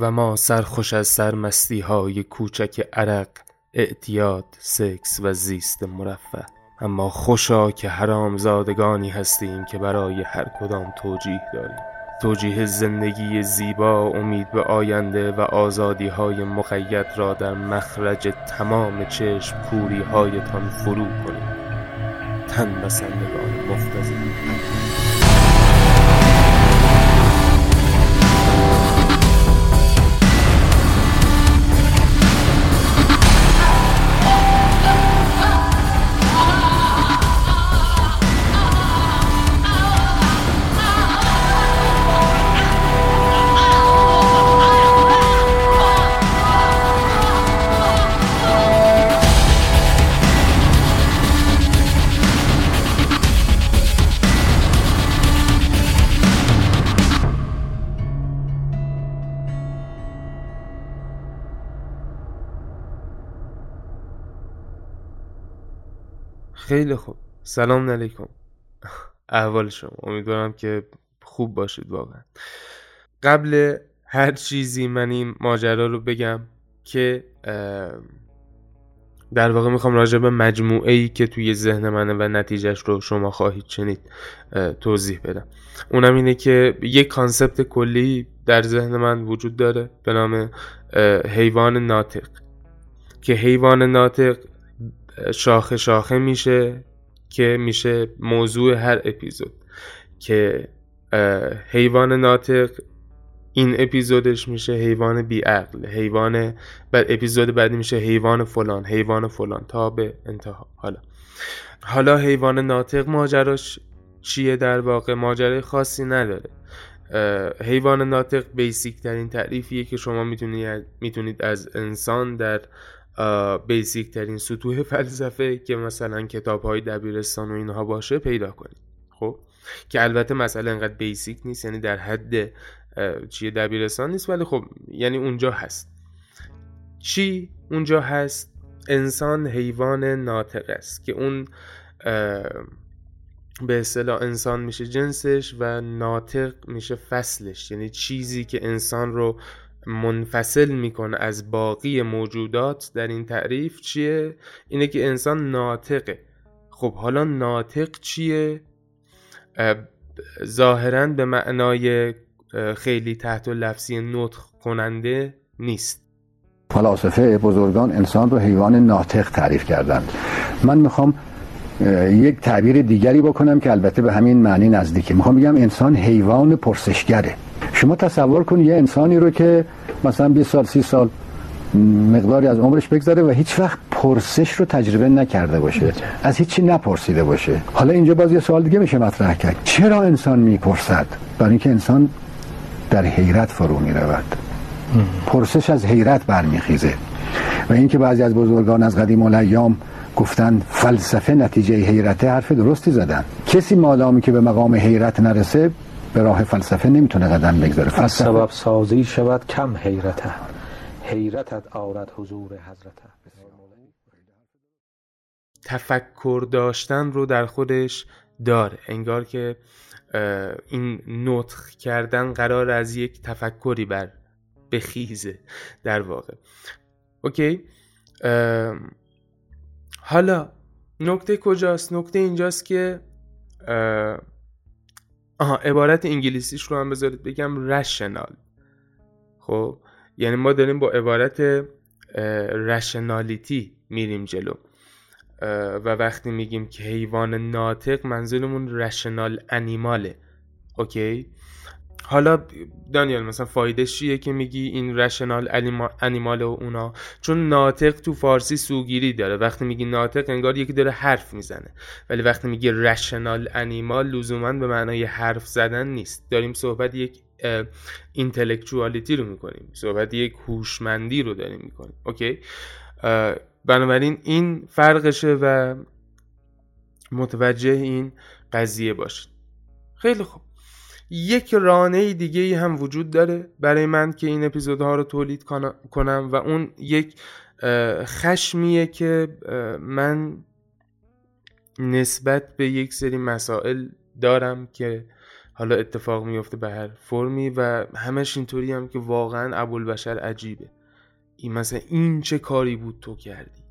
و ما سرخوش از سرمستی های کوچک عرق اعتیاد سکس و زیست مرفه. اما خوشا که زادگانی هستیم که برای هر کدام توجیه داریم. توجیه زندگی زیبا امید به آینده و آزادی های مقید را در مخرج تمام چشم کوری هایتان فرو کنید تن بسندگان مفتزید خیلی خوب. سلام علیکم. احوال شما. امیدوارم که خوب باشید واقعا. قبل هر چیزی من این ماجرا رو بگم که در واقع می‌خوام راجع به مجموعه ای که توی ذهن منه و نتیجهش رو شما خواهید چنید توضیح بدم. اونم اینه که یک کانسپت کلی در ذهن من وجود داره به نام حیوان ناطق. که حیوان ناطق شاخه شاخه میشه که میشه موضوع هر اپیزود که حیوان ناطق این اپیزودش میشه حیوان بیعقل حیوان بعد اپیزود بعدی میشه حیوان فلان حیوان فلان تا به انتها. حالا حالا حیوان ناطق ماجراش چیه در واقع؟ ماجرای خاصی نداره. حیوان ناطق بیسیک ترین تعریفیه که شما می‌تونید می‌تونید از انسان در بیسیک ترین سطوح فلسفه که مثلا کتاب های دبیرستان و اینها باشه پیدا کنید خب؟ که البته مثلا انقدر بیسیک نیست یعنی در حد چیه دبیرستان نیست ولی خب یعنی اونجا هست. چی اونجا هست؟ انسان حیوان ناطق است که اون به اصطلاح انسان میشه جنسش و ناطق میشه فصلش. یعنی چیزی که انسان رو منفصل می‌کنه از باقی موجودات در این تعریف چیه؟ اینه که انسان ناطقه. خب حالا ناطق چیه؟ ظاهرا به معنای خیلی تحت و لفظی نطق کننده نیست. فلاسفه بزرگان انسان رو حیوان ناطق تعریف کردند. من می‌خوام یک تعبیر دیگری بکنم که البته به همین معنی نزدیکه. می‌خوام بگم انسان حیوان پرسشگره. شما تصور کن یه انسانی رو که مثلا 20 سال 30 سال مقداری از عمرش بگذره و هیچ وقت پرسش رو تجربه نکرده باشه. از هیچی نپرسیده باشه. حالا اینجا باز یه سوال دیگه میشه مطرح کرد. چرا انسان می‌پرسد؟ برای اینکه انسان در حیرت فرو می‌رود. پرسش از حیرت برمیخیزه. و اینکه بعضی از بزرگان از قدیم الایام گفتن فلسفه نتیجه حیرته حرف درستی زدن. کسی مادامی که به مقام حیرت نرسه به راه فلسفه نمی‌تونه قدم بگذاره. فلسفه سبب سازی شود کم حیرته حیرتت آرد حضور حضرته تفکر داشتن رو در خودش داره. انگار که این نطخ کردن قرار از یک تفکری بر بخیزه در واقع. اوکی؟ حالا نکته کجاست؟ نکته اینجاست که آها عبارت انگلیسیش رو هم بذارید بگم رشنال خب یعنی ما داریم با عبارت رشنالیتی میریم جلو. و وقتی میگیم که حیوان ناطق منظورمون رشنال انیماله اوکی؟ حالا دانیال مثلا فایده چیه که میگی این رشنال انیمال و اونا؟ چون ناطق تو فارسی سوگیری داره. وقتی میگی ناطق انگار یکی داره حرف می‌زنه. ولی وقتی میگی رشنال انیمال لزوما به معنای حرف زدن نیست. داریم صحبت یک اینتלקچوالیتی رو می‌کنیم. صحبت یک هوشمندی رو داریم می‌کنیم. اوکی؟ بنابراین این فرقشه و متوجه این قضیه باشید خیلی خوب. یک رانه دیگه هم وجود داره برای من که این اپیزودها رو تولید کنم و اون یک خشمیه که من نسبت به یک سری مسائل دارم که حالا اتفاق میفته به هر فرمی و همش اینطوری هم که واقعا ابوالبشر عجیبه. این مثلا این چه کاری بود تو کردی؟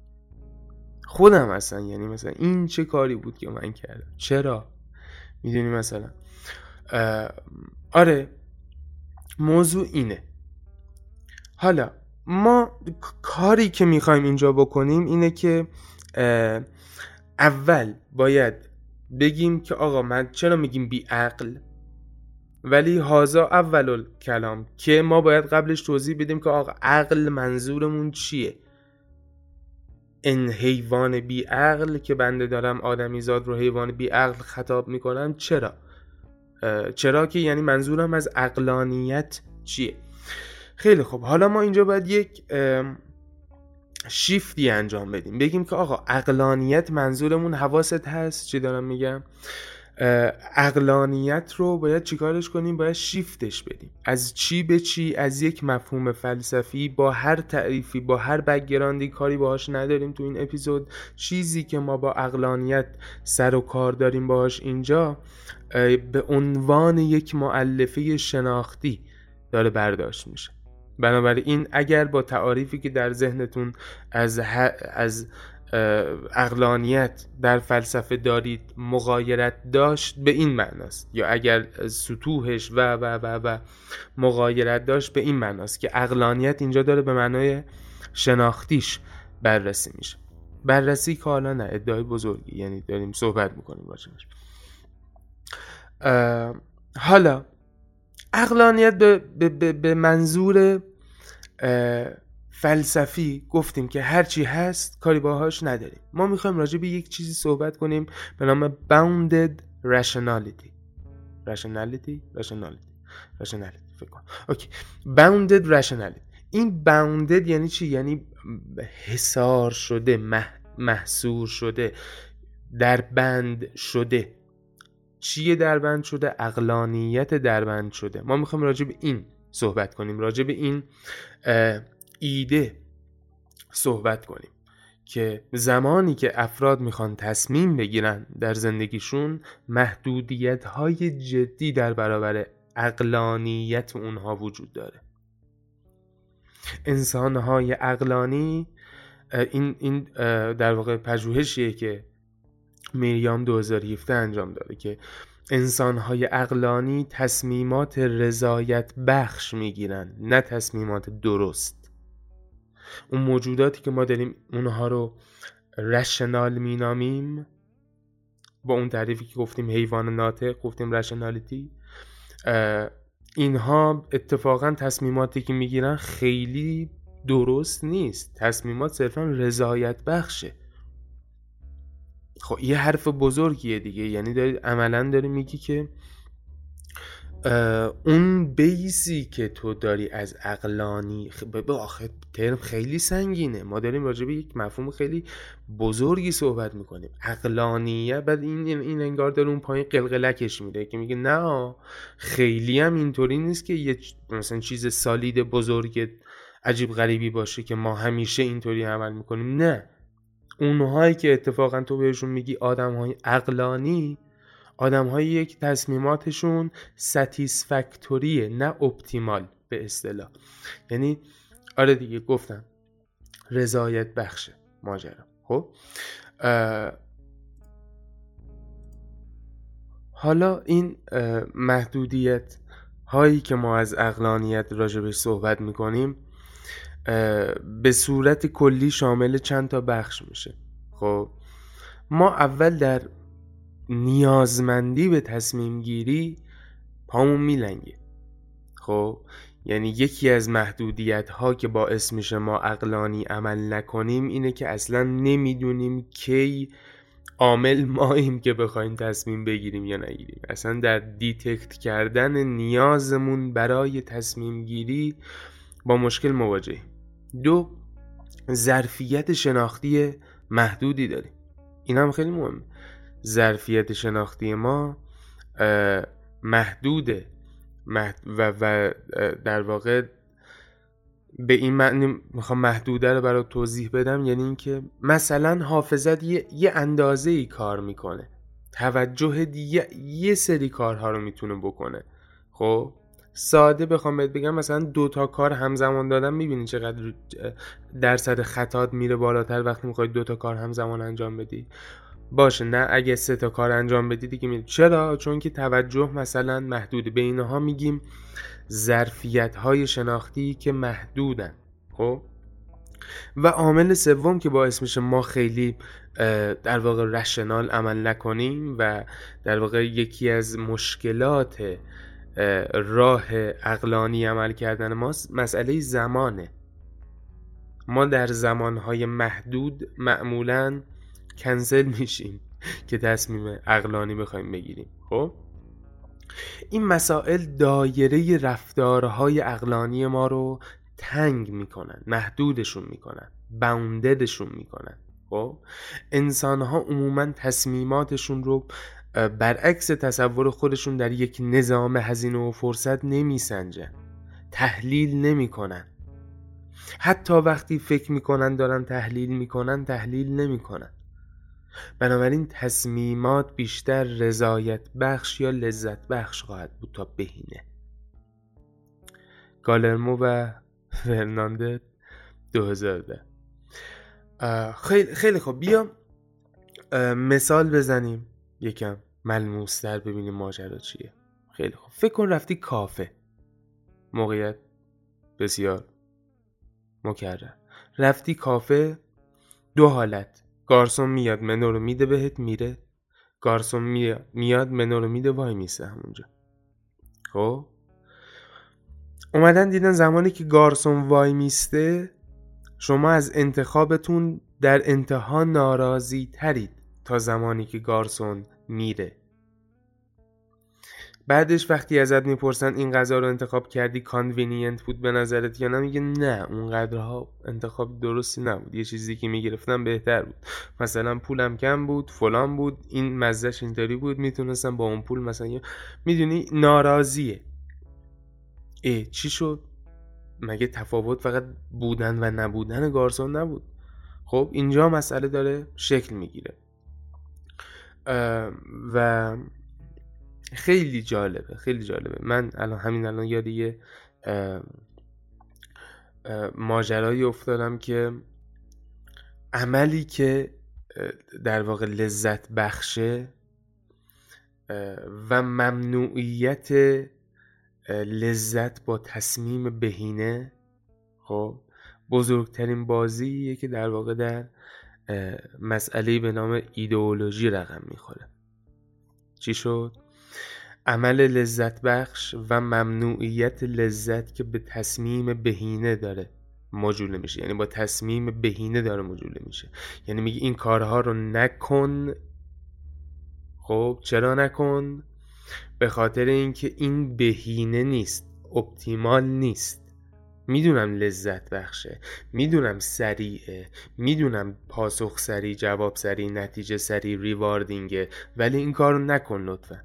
خودم اصلا یعنی مثلا این چه کاری بود که من کردم؟ چرا؟ می‌دونی مثلا. آره موضوع اینه. حالا ما کاری که می‌خوایم اینجا بکنیم اینه که اول باید بگیم که آقا من چرا میگیم بی عقل ولی هازا اول کلام که ما باید قبلش توضیح بدیم که آقا عقل منظورمون چیه؟ این حیوان بی عقل که بنده دارم آدمی زاد رو حیوان بی عقل خطاب می‌کنم چرا؟ چرا که یعنی منظورم از عقلانیت چیه؟ خیلی خوب. حالا ما اینجا باید یک شیفتی انجام بدیم. بگیم که آقا اقلانیت منظورمون حواست هست؟ چی دارم میگم؟ اقلانیت رو باید چیکارش کنیم؟ باید شیفتش بدیم. از چی به چی؟ از یک مفهوم فلسفی. با هر تعریفی با هر بگراندی کاری باهاش نداریم تو این اپیزود. چیزی که ما با اقلانیت سر و کار داریم باهاش اینجا به عنوان یک معلفه شناختی داره برداشت میشه. بنابراین اگر با تعاریفی که در ذهنتون از, از اقلانیت در فلسفه دارید مغایرت داشت به این معناست. یا اگر سطوحش و و و و مغایرت داشت به این معناست که اقلانیت اینجا داره به معنای شناختیش بررسی میشه. بررسی که حالا نه ادعای بزرگی یعنی داریم صحبت می‌کنیم باجمش حالا اقلانیت به, به, به منظور فلسفی گفتیم که هرچی هست کاری باهاش نداریم. ما می‌خوایم راجع به یک چیزی صحبت کنیم به نام bounded rationality. Rationality rationality rationality فکر اوکی. Bounded rationality. این bounded یعنی چی؟ یعنی حسار شده محصور شده در بند شده. چیه دربند شده؟ اقلانیت دربند شده. ما می‌خوایم راجع به این صحبت کنیم. راجع به این ایده صحبت کنیم که زمانی که افراد می‌خوان تصمیم بگیرن در زندگیشون محدودیت های جدی در برابر اقلانیت اونها وجود داره. انسان های اقلانی این, این در واقع پژوهشیه که میریام 2017 انجام داده که انسانهای اقلانی تصمیمات رضایت بخش می‌گیرن نه تصمیمات درست. اون موجوداتی که ما داریم اونها رو رشنال مینامیم با اون تعریفی که گفتیم حیوان ناطق گفتیم رشنالیتی اینها اتفاقا تصمیماتی که می‌گیرن خیلی درست نیست. تصمیمات صرفا رضایت بخشه. خب یه حرف بزرگیه دیگه. یعنی داری عملا داری میگی که اون بیسی که تو داری از اقلانی به آخه ترم خیلی سنگینه. ما داریم راجع به یک مفهوم خیلی بزرگی صحبت می‌کنیم. اقلانیه بعد این این انگار داره اون پایین قلقلکش میده که میگه نه خیلی هم اینطوری نیست که یه مثلا چیز سالید بزرگ عجیب غریبی باشه که ما همیشه اینطوری عمل می‌کنیم. نه. اونهایی که اتفاقا تو بهشون میگی آدم های اقلانی آدم یک تصمیماتشون ستیسفکتوریه نه اپتیمال به اصطلاح. یعنی آره دیگه گفتم رضایت بخشه ماجرا. خب؟ حالا این محدودیت هایی که ما از اقلانیت راجبش صحبت می‌کنیم به صورت کلی شامل چند تا بخش میشه. خب ما اول در نیازمندی به تصمیم گیری پامون میلنگه. خب یعنی یکی از محدودیت ها که باعث میشه ما اقلانی عمل نکنیم اینه که اصلا نمی‌دونیم کی عامل ماییم که بخوایم تصمیم بگیریم یا نگیریم. اصلا در دیتکت کردن نیازمون برای تصمیم گیری با مشکل مواجهیم. دو ظرفیت شناختی محدودی داریم. این هم خیلی مهمه. ظرفیت شناختی ما محدوده. و, و در واقع به این معنی می‌خوام محدوده رو برای توضیح بدم یعنی اینکه مثلا حافظت یه, یه اندازه ای کار می‌کنه. توجه دیگه یه سری کارها رو می‌تونه بکنه. خب؟ ساده بخوام بهت بگم مثلا دو تا کار همزمان دادن می‌بینی چقدر درصد خطات میره بالاتر وقتی می‌خوای دو تا کار همزمان انجام بدی. باشه نه اگه سه تا کار انجام بدی دیگه میره چرا؟ چون که توجه مثلا محدوده به اینها میگیم ظرفیت های شناختی که محدودن خب؟ و عامل سوم که باعث میشه ما خیلی در واقع رشنال عمل نکنیم و در واقع یکی از مشکلات راه اقلانی عمل کردن ما مسئله زمانه. ما در زمانهای محدود معمولا کنسل میشیم که تصمیم اقلانی بخوایم بگیریم خب؟ این مسائل دایره رفتارهای اقلانی ما رو تنگ می‌کنن محدودشون می‌کنن باونددشون می‌کنن خب؟ انسان ها عموما تصمیماتشون رو برعکس تصور خودشون در یک نظام هزینه و فرصت نمیسنجن. تحلیل نمی‌کنن. حتی وقتی فکر می‌کنن دارن تحلیل می‌کنن تحلیل نمی‌کنن. بنابراین تصمیمات بیشتر رضایت بخش یا لذت بخش خواهد بود تا بهینه. گالرمو و فرناندت 2010 خیلی خیلی خوب. بیا مثال بزنیم یکم. ملموستر ببینیم ماجرا چیه. خیلی خوب. فکر کن رفتی کافه. موقعیت بسیار مکرر. رفتی کافه دو حالت. گارسون میاد منو رو میده بهت میره. گارسون میاد منو رو میده وای میسه همونجا. خب؟ اومدن دیدن زمانی که گارسون وای میسته شما از انتخابتون در انتها ناراضی ترید تا زمانی که گارسون میره بعدش وقتی ازت می‌پرسن این غذا رو انتخاب کردی convenient بود به نظرت یا نه میگه نه اونقدرها انتخاب درستی نبود. یه چیز دیگه می‌گرفتم بهتر بود. مثلا پولم کم بود فلان بود این مزه‌ش اینطوری بود می‌تونستم با اون پول مثلا می‌دونی؟ ناراضیه. ای چی شد؟ مگه تفاوت فقط بودن و نبودن گارسون نبود؟ خب اینجا مسئله داره شکل می‌گیره. و خیلی جالبه خیلی جالبه. من الان همین الان یاد یه ماجرایی افتادم که عملی که در واقع لذت بخشه و ممنوعیت لذت با تصمیم بهینه خب بزرگترین بازیه که در واقع در مسئله به نام ایدئولوژی رقم می‌خوره. چی شد؟ عمل لذت بخش و ممنوعیت لذت که به تصمیم بهینه داره مجوله میشه. یعنی با تصمیم بهینه داره مجوله میشه. یعنی میگه این کارها رو نکن. خب چرا نکن؟ به خاطر اینکه این بهینه نیست اپتیمال نیست. می‌دونم لذت بخشه می‌دونم سریعه می‌دونم پاسخ سریع جواب سریع نتیجه سریع ریواردینگه ولی این کارو نکن لطفا.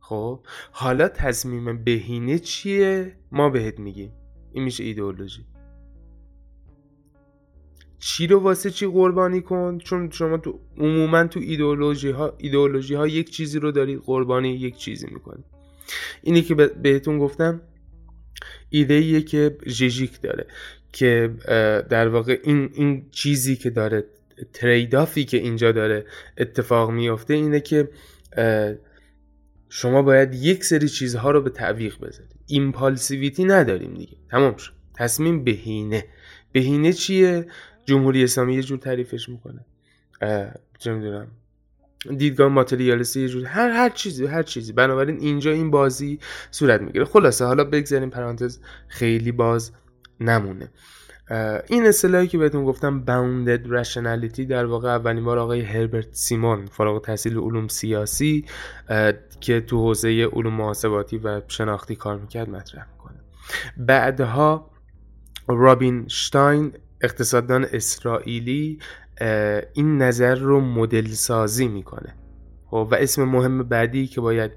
خب حالا تصمیم بهینه چیه؟ ما بهت میگیم. این میشه ایدئولوژی. چی رو واسه چی قربانی کن؟ چون شما تو عموما تو ایدئولوژی ها ایدئولوژی ها یک چیزی رو دارید قربانی یک چیزی می‌کنید اینی که بهتون گفتم ایده که ژیژیک داره که در واقع این این چیزی که داره تریدافی که اینجا داره اتفاق میافته اینه که شما باید یک سری چیزها رو به تعویق بذارید. ایمپالسیویتی نداریم دیگه. تمام شد. تصمیم بهینه. بهینه چیه؟ جمهوری اسلامی یه جور تعریفش می‌کنه. چه می‌دونم. دیدگاه ماتریالیستی یه جور هر هر چیزی هر چیزی. بنابراین اینجا این بازی صورت می‌گیره. خلاصه حالا بگذاریم پرانتز خیلی باز نمونه. این اصطلاحی که بهتون گفتم bounded rationality در واقع اولین بار آقای هربرت سیمون فارغ تحصیل علوم سیاسی که تو حوزه علوم محاسباتی و شناختی کار می‌کرد مطرح می‌کنه. بعدها رابین شتاین اقتصاددان اسرائیلی این نظر رو مدل سازی می‌کنه. خب، و اسم مهم بعدی که باید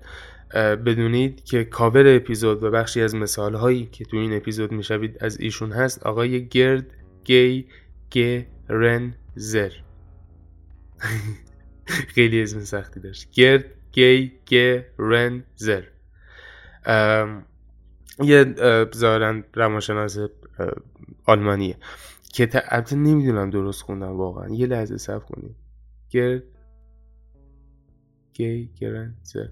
بدونید که کاور اپیزود و بخشی از مثال هایی که تو این اپیزود می‌شوید از ایشون هست آقای گرد گی گرنزر خیلی اسم سختی داشت. گرد گی گرنزر یه ظاهرا روانشناس آلمانیه. که البته نمی‌دونم درست خوندم واقعا. یه لحظه صبر کنید گرد. گی گرنزر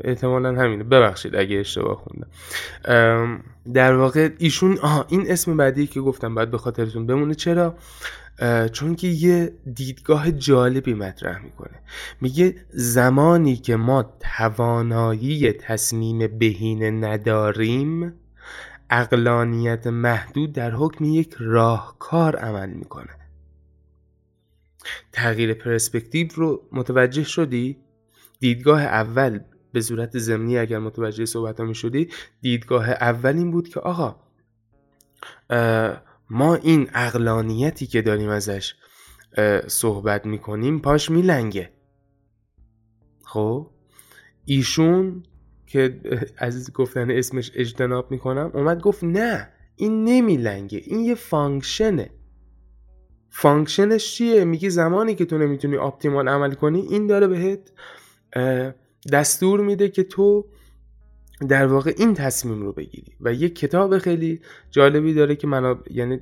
احتمالا همینه. ببخشید اگه اشتباه خوندم. در واقع ایشون آها این اسم بعدی که گفتم باید به خاطرتون بمونه. چرا؟ چون که یه دیدگاه جالبی مطرح می‌کنه. میگه زمانی که ما توانایی تصمیم بهینه نداریم اقلانیت محدود در حکم یک راهکار عمل می‌کنه. تغییر پرسپکتیو رو متوجه شدی؟ دیدگاه اول به صورت زمینی اگر متوجه صحبت می شدی دیدگاه اول این بود که آقا ما این اقلانیتی که داریم ازش صحبت می‌کنیم پاش میلنگه. خب؟ ایشون که از گفتن اسمش اجتناب می‌کنم اومد گفت نه این نمی‌لنگه این یه function ه. function ش چیه؟ میگه زمانی که تو نمی‌تونی optimal عمل کنی این داره بهت دستور میده که تو در واقع این تصمیم رو بگیری. و یک کتاب خیلی جالبی داره که من یعنی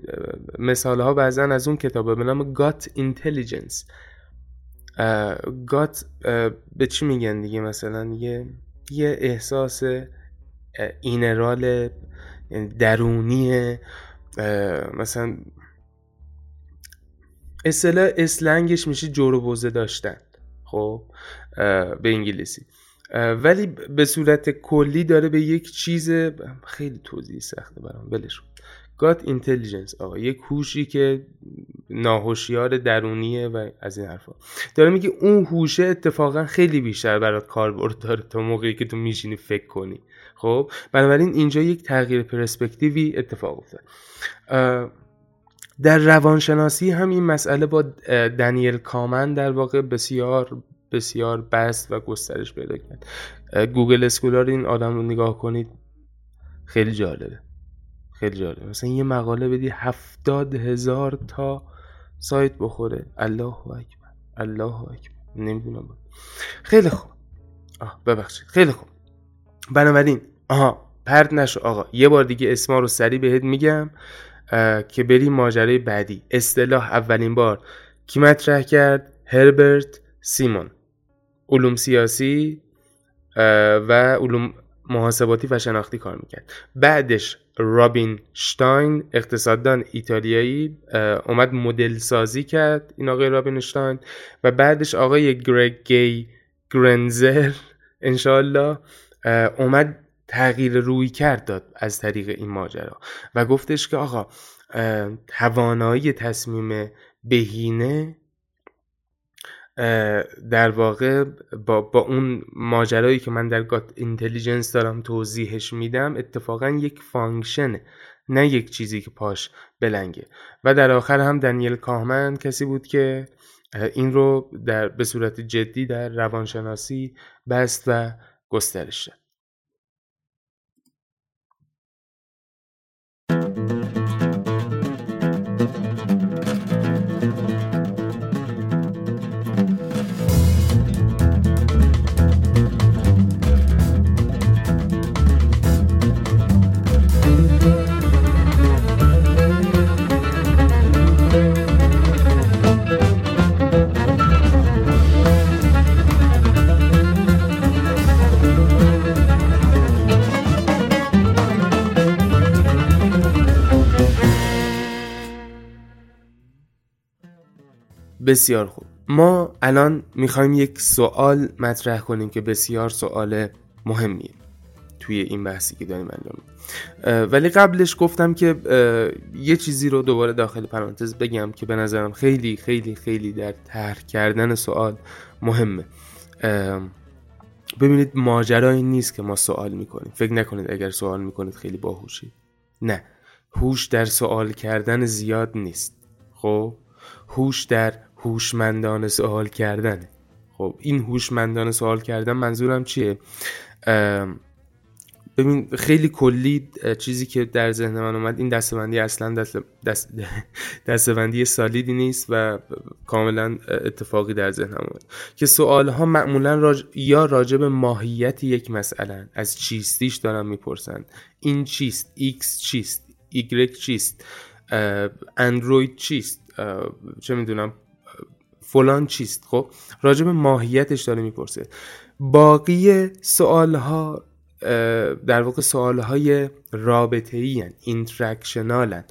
مثال ها بعضا از اون کتابه به نام Gut Intelligence Gut به چی میگن دیگه مثلا؟ یه یه احساس اینرال درونی مثلا اصطلاح اسلنگش میشه جور بوزه داشتن خب به انگلیسی. ولی به صورت کلی داره به یک چیز خیلی توضیح سخته برام ولش گات اینتلیجنس آقا. یک هوشی که ناهوشیار درونیه و از این حرفا. داره میگه اون هوشه اتفاقا خیلی بیشتر برات کاربرد داره تا موقعی که تو میشینی فکر کنی. خب؟ بنابراین اینجا یک تغییر پرسپکتیوی اتفاق افتاد. در روانشناسی هم این مسئله با دنیل کامن در واقع بسیار بسیار بست و گسترش پیدا کرد. گوگل اسکولار این آدم رو نگاه کنید خیلی جالبه. خیلی جالبه. مثلا یه مقاله بدی هفتاد هزار تا سایت بخوره. الله اکبر. الله اکبر. نمی‌دونم. خیلی خوب. آه ببخشید. خیلی خوب. بنابراین آها پرد نشو آقا. یه بار دیگه اسما رو سریع بهت میگم که بریم ماجرای بعدی. اصطلاح اولین بار. کی مطرح کرد؟ هربرت سیمون. علوم سیاسی و علوم محاسباتی و شناختی کار می‌کرد. بعدش رابین شتاین اقتصاددان ایتالیایی اومد مدل سازی کرد این آقای رابین شتاین و بعدش آقای گرگ گی گرنزر انشالله اومد تغییر روی کرد داد از طریق این ماجرا. و گفتش که آقا توانایی تصمیم بهینه در واقع با, با اون ماجرایی که من در gut intelligence دارم توضیحش میدم اتفاقا یک function ه نه یک چیزی که پاش بلنگه. و در آخر هم دنیل کانمن کسی بود که این رو در به صورت جدی در روانشناسی بسط و گسترش داد. بسیار خوب. ما الان می‌خوایم یک سوال مطرح کنیم که بسیار سوال مهمیه توی این بحثی که داریم انجام ولی قبلش گفتم که یه چیزی رو دوباره داخل پرانتز بگم که به نظرم خیلی خیلی خیلی در طرح کردن سوال مهمه. ببینید ماجرا نیست که ما سوال می‌کنیم. فکر نکنید اگر سوال می‌کنید خیلی باهوشید نه. هوش در سوال کردن زیاد نیست. خب؟ هوش در هوشمندانه سوال کردن. خب این هوشمندانه سوال کردن منظورم چیه؟ ببین خیلی کلی چیزی که در ذهن من اومد این دستبندی اصلا دست دست دستبندی سالیدی نیست و کاملا اتفاقی در ذهنم اومد. که سوال ها معمولا راج... یا راجب ماهیت یک مسئله از چیستیش دارن می‌پرسن. این چیست؟ ایکس چیست؟ ایگرک چیست؟ اندروید چیست؟ چه می‌دونم. فلان چیست؟ خب راجب ماهیتش داره می‌پرسه. باقی سوال ها در واقع سوال های رابطه ای interactional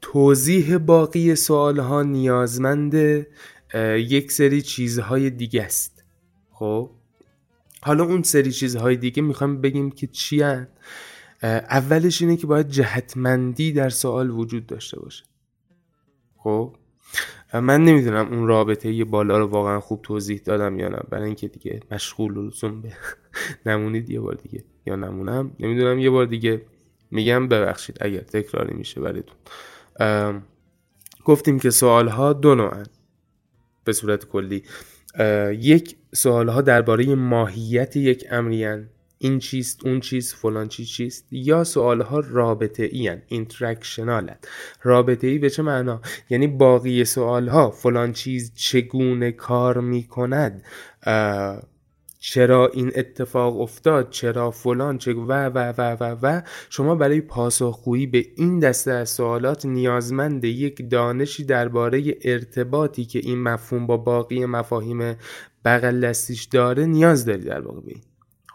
توضیح باقی سوال ها نیازمند یک سری چیزهای دیگه است. خب حالا اون سری چیزهای دیگه می‌خوام بگیم که چی اولش اینه که باید جهتمندی در سوال وجود داشته باشه. خب من نمی‌دونم اون رابطه یه بالا رو واقعا خوب توضیح دادم یا نه. برای اینکه دیگه مشغول لزوم به نمونید یه بار دیگه. یا نمونم. نمی‌دونم یه بار دیگه میگم ببخشید اگر تکراری میشه براتون. گفتیم که سوال ها دو نوعن به صورت کلی. یک سوال ها درباره ماهیت یک امری‌ان این چیست اون چیست فلان چیز چیست. یا سوال ها رابطه ای هن. interactional رابطه ای به چه معنا؟ یعنی باقی سوال ها فلان چیز چگونه کار می کند چرا این اتفاق افتاد؟ چرا فلان؟ چه و و و و و شما برای پاسخگویی به این دسته از سوالات نیازمند یک دانشی درباره ارتباطی که این مفهوم با باقی مفاهیم بغل دستیش داره نیاز داری در واقع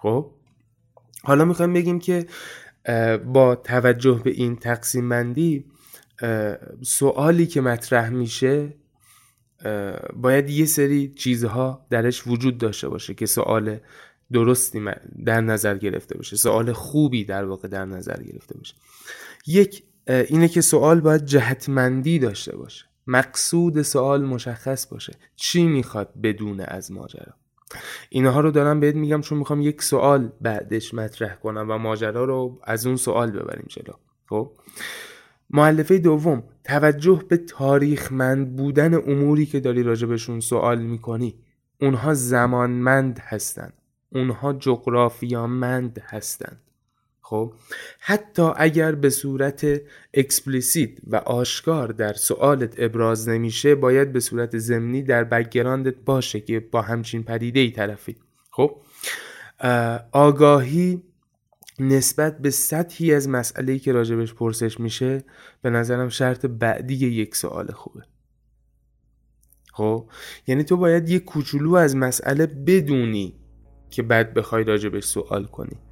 خب؟ حالا می‌خوایم بگیم که با توجه به این تقسیم بندی سوالی که مطرح میشه باید یه سری چیزها درش وجود داشته باشه که سوال درستی در نظر گرفته باشه سوال خوبی در واقع در نظر گرفته باشه. یک اینه که سوال باید جهتمندی داشته باشه. مقصود سوال مشخص باشه. چی می‌خواد بدونه از ماجرا؟ اینها رو دارم بهت میگم چون می‌خوام یک سوال بعدش مطرح کنم و ماجرا رو از اون سوال ببریم جلو. خب؟ مؤلفه دوم توجه به تاریخمند بودن اموری که داری راجبشون سوال می‌کنی. اونها زمانمند هستند اونها جغرافیامند هستند خب؟ حتی اگر به صورت explicit و آشکار در سوالت ابراز نمیشه باید به صورت ضمنی در background ت باشه که با همچین پدیده ای طرفی. خب؟ آگاهی نسبت به سطحی از مسئله که راجبش پرسش میشه به نظرم شرط بعدی یک سوال خوبه. خب؟ یعنی تو باید یه کوچولو از مسئله بدونی که بعد بخوای راجبش سوال کنی.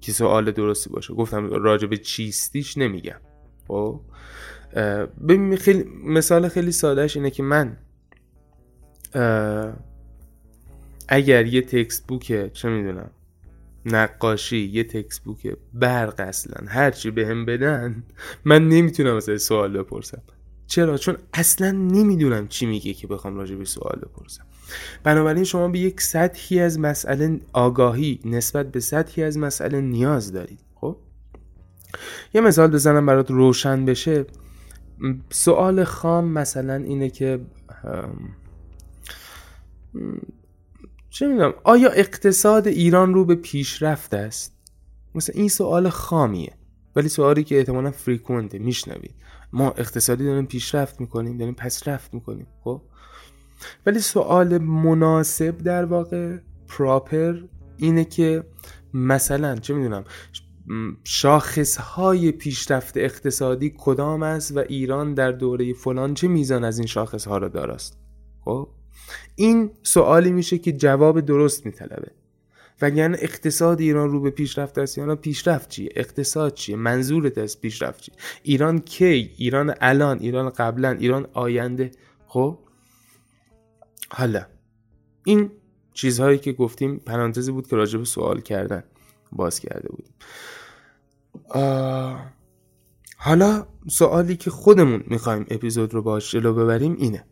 که سوال درستی باشه؟ گفتم راجب چیستیش نمیگم. خب؟ ببین خیلی مثال خیلی سادهش اینه که من اگر یه تکست بوک چه می‌دونم نقاشی یه تکست بوک برق اصلا هرچی به هم بدن من نمی‌تونم مثلا سوال بپرسم. چرا؟ چون اصلا نمی‌دونم چی میگه که بخوام راجع به سوال بپرسم. بنابراین شما به یک سطحی از مسئله آگاهی نسبت به سطحی از مسئله نیاز دارید خب؟ یه مثال بزنم برات روشن بشه. سوال خام مثلا اینه که چه می‌دونم آیا اقتصاد ایران رو به پیشرفت است؟ مثلا این سوال خامیه ولی سوالی که احتمالا فریکونته میشنوید. ما اقتصادی داریم پیشرفت می‌کنیم داریم پس رفت می‌کنیم خب؟ ولی سوال مناسب در واقع پراپر اینه که مثلا چه می‌دونم شاخص های پیشرفت اقتصادی کدام است و ایران در دوره فلان چه میزان از این شاخص ها را داراست خب؟ این سوالی میشه که جواب درست میطلبه. یعنی اقتصاد ایران رو به پیشرفت است یا پیشرفت چیه؟ اقتصاد چیه؟ منظورت از پیشرفت چیه؟ ایران کی؟ ایران الان ایران قبلا ایران آینده. خب؟ حالا این چیزهایی که گفتیم پرانتزی بود که راجع به سوال کردن باز کرده بودیم. حالا سوالی که خودمون می‌خوایم اپیزود رو باش جلو ببریم اینه.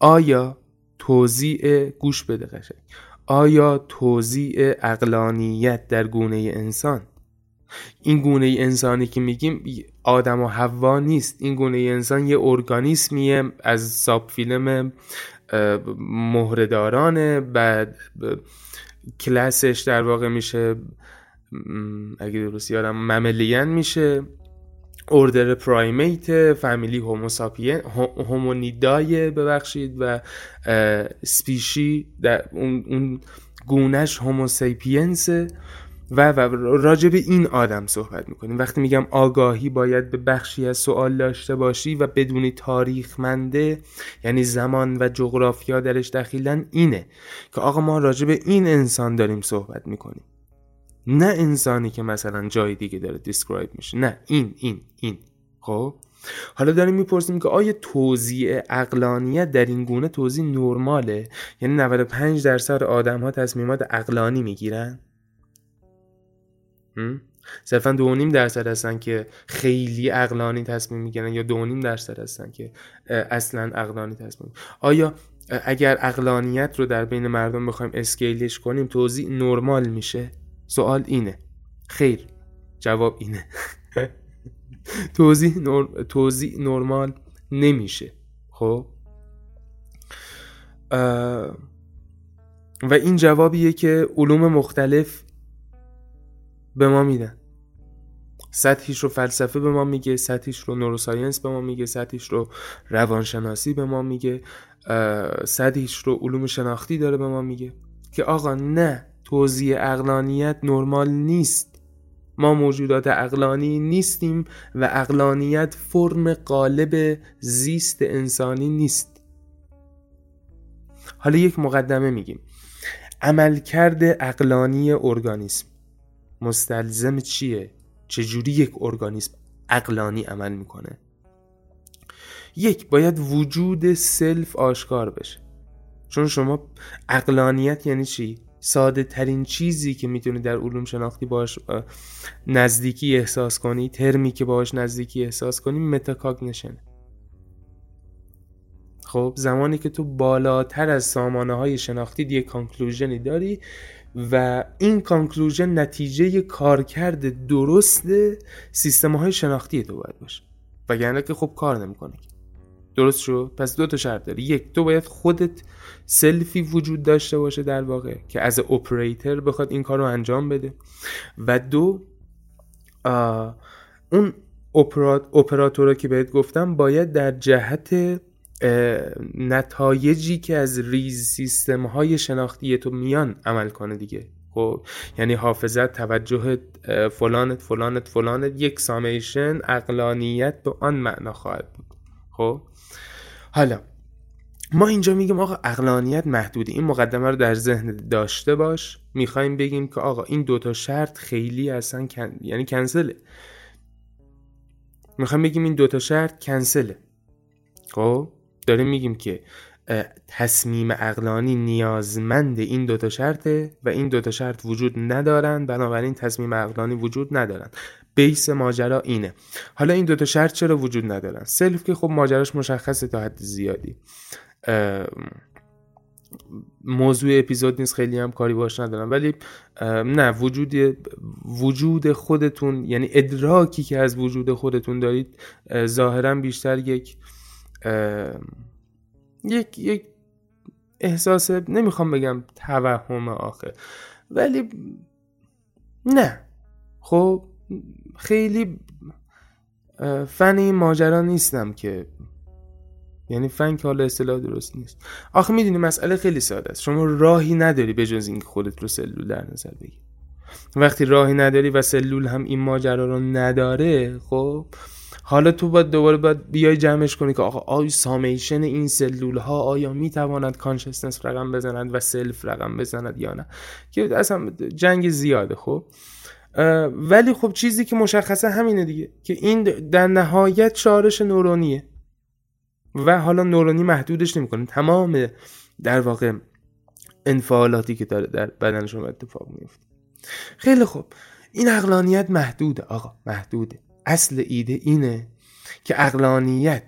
آیا توضیع گوش بده قشنگ؟ آیا توضیع اقلانیت در گونه انسان؟ این گونه انسانی که میگیم آدم و حوا نیست. این گونه انسان یه ارگانیسمیه از ساب فیلم مهردارانه بعد کلاسش در واقع میشه اگه درست یادم مملین میشه. اوردر پرایمیت فامیلی هوموساپین هومونیدای ببخشید و سپیشی در اون, اون گونش هوموسیپینسه و, و راجع به این آدم صحبت می‌کنیم. وقتی میگم آگاهی باید به بخشی از سوال داشته باشی و بدونی تاریخمنده یعنی زمان و جغرافیا درش دخیلن اینه که آقا ما راجع به این انسان داریم صحبت می‌کنیم. نه انسانی که مثلا جای دیگه داره describe میشه نه این این این. خب؟ حالا داریم می‌پرسیم که آیا توزیع عقلانیت در این گونه توزیع نرماله؟ یعنی 95 درصد آدم ها تصمیمات عقلانی می‌گیرن؟ صرفا دو نیم درصد هستن که خیلی عقلانی تصمیم می‌گیرن یا دو نیم درصد هستن که اصلا عقلانی تصمیم. آیا اگر عقلانیت رو در بین مردم بخوایم scale ش کنیم توزیع نرمال میشه؟ سوال اینه. خیر. جواب اینه. توضیح, نور... توضیح نرمال نمیشه. خب؟ و این جوابیه که علوم مختلف به ما میدن. سطحیش رو فلسفه به ما میگه سطحیش رو نوروساینس به ما میگه سطحیش رو روانشناسی به ما میگه سطحیش رو علوم شناختی داره به ما میگه. که آقا نه. توضیح اقلانیت نرمال نیست. ما موجودات اقلانی نیستیم و اقلانیت فرم قالب زیست انسانی نیست. حالا یک مقدمه میگیم. عملکرد اقلانی ارگانیسم مستلزم چیه؟ چجوری یک ارگانیسم اقلانی عمل می‌کنه؟ یک باید وجود سلف آشکار بشه. چون شما عقلانیت یعنی چی؟ ساده ترین چیزی که می‌تونی در علوم شناختی باش نزدیکی احساس کنی ترمی که باش نزدیکی احساس کنی metacognition. خب زمانی که تو بالاتر از سامانه های شناختی یک conclusion ی داری و این conclusion نتیجه کارکرد درست سیستم های شناختی تو باید باشه. وگرنه که خب کار نمی‌کنه درست شد پس دو تا شرط داری. یک تو باید خودت self ی وجود داشته باشه در واقع که از اپریتر بخواد این کار رو انجام بده. و دو اون اپراتورا که بهت گفتم باید در جهت نتایجی که از ریز سیستم های شناختی تو میان عمل کنه دیگه. خب یعنی حافظت توجه فلانت فلانت فلانت یک summation عقلانیت به آن معنا خواهد بود. خب؟ حالا ما اینجا میگیم آقا اقلانیت محدوده. این مقدمه رو در ذهن داشته باش. می‌خوایم بگیم که آقا این دوتا شرط خیلی اصلا کن... یعنی کنسله. می‌خوایم بگیم این دوتا شرط کنسله. خب؟ داریم میگیم که تصمیم اقلانی نیازمند این دوتا شرطه و این دوتا شرط وجود ندارن. بنابراین تصمیم اقلانی وجود ندارن. بیس ماجرا اینه. حالا این دوتا شرط چرا وجود ندارن؟ سلف که خب ماجراش مشخصه تا حد زیادی. موضوع اپیزود نیست خیلی هم کاری باش ندارم. ولی نه وجود وجود خودتون یعنی ادراکی که از وجود خودتون دارید ظاهرا بیشتر یک یک یک احساس نمی‌خوام بگم توهم آخه ولی نه. خب خیلی فن این ماجرا نیستم که یعنی فن که حالا اصطلاح درست نیست. آخه می‌دونی مسئله خیلی ساده است. شما راهی نداری به جز اینکه خودت رو سلول در نظر بگیری. وقتی راهی نداری و سلول هم این ماجرا رو نداره خب حالا تو باید دوباره باید بیای جمعش کنی که آقا آیا summation این سلول ها آیا می‌تواند consciousness رقم بزنند و self رقم بزند یا نه؟ که اصلا جنگ زیاده خب. ولی خب چیزی که مشخصه همینه دیگه که این در نهایت شارش نورونیه و حالا نورونی محدودش نمی‌کنه. تمام در واقع انفعالاتی که داره در بدن شما اتفاق میفته خیلی خوب. این اقلانیت محدوده آقا محدوده. اصل ایده اینه که اقلانیت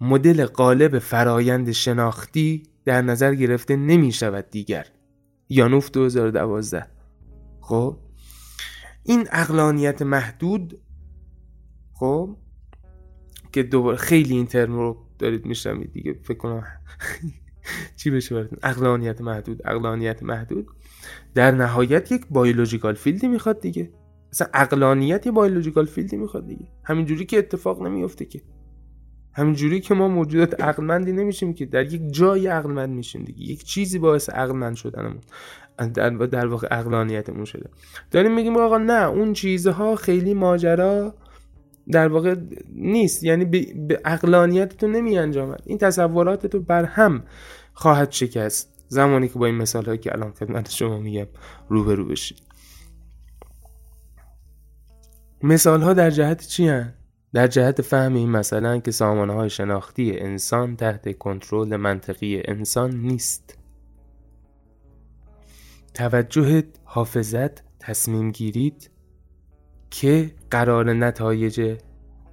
مدل قالب فرایند شناختی در نظر گرفته نمی شود دیگر. یانوف 2012 خب؟ این عقلانیت محدود خب که دوباره خیلی این ترم رو دارید می‌شنوید دیگه فکر کنم چی بشه براتون؟ عقلانیت محدود عقلانیت محدود. در نهایت یک biological field ی می‌خواد دیگه. اصلا عقلانیت یه biological field ی می‌خواد دیگه. همینجوری که اتفاق نمیفته که. همینجوری که ما موجودات عقلمندی نمیشیم که در یک جای عقلمند میشیم دیگه. یک چیزی باعث عقلمند شدنمون در, در واقع عقلانیتمون شده. داریم میگیم آقا نه اون چیزها خیلی ماجرا در واقع نیست. یعنی به عقلانیت تو نمی انجامد. این تصورات تو بر هم خواهد شکست. زمانی که با این مثال هایی که الان خدمت شما میگم روبرو بشید. مثال ها در جهت چی هن؟ در جهت فهم این مثلا که سامانه شناختی انسان تحت کنترل منطقی انسان نیست. توجهت حافظت تصمیم گیرید که قرار نتایج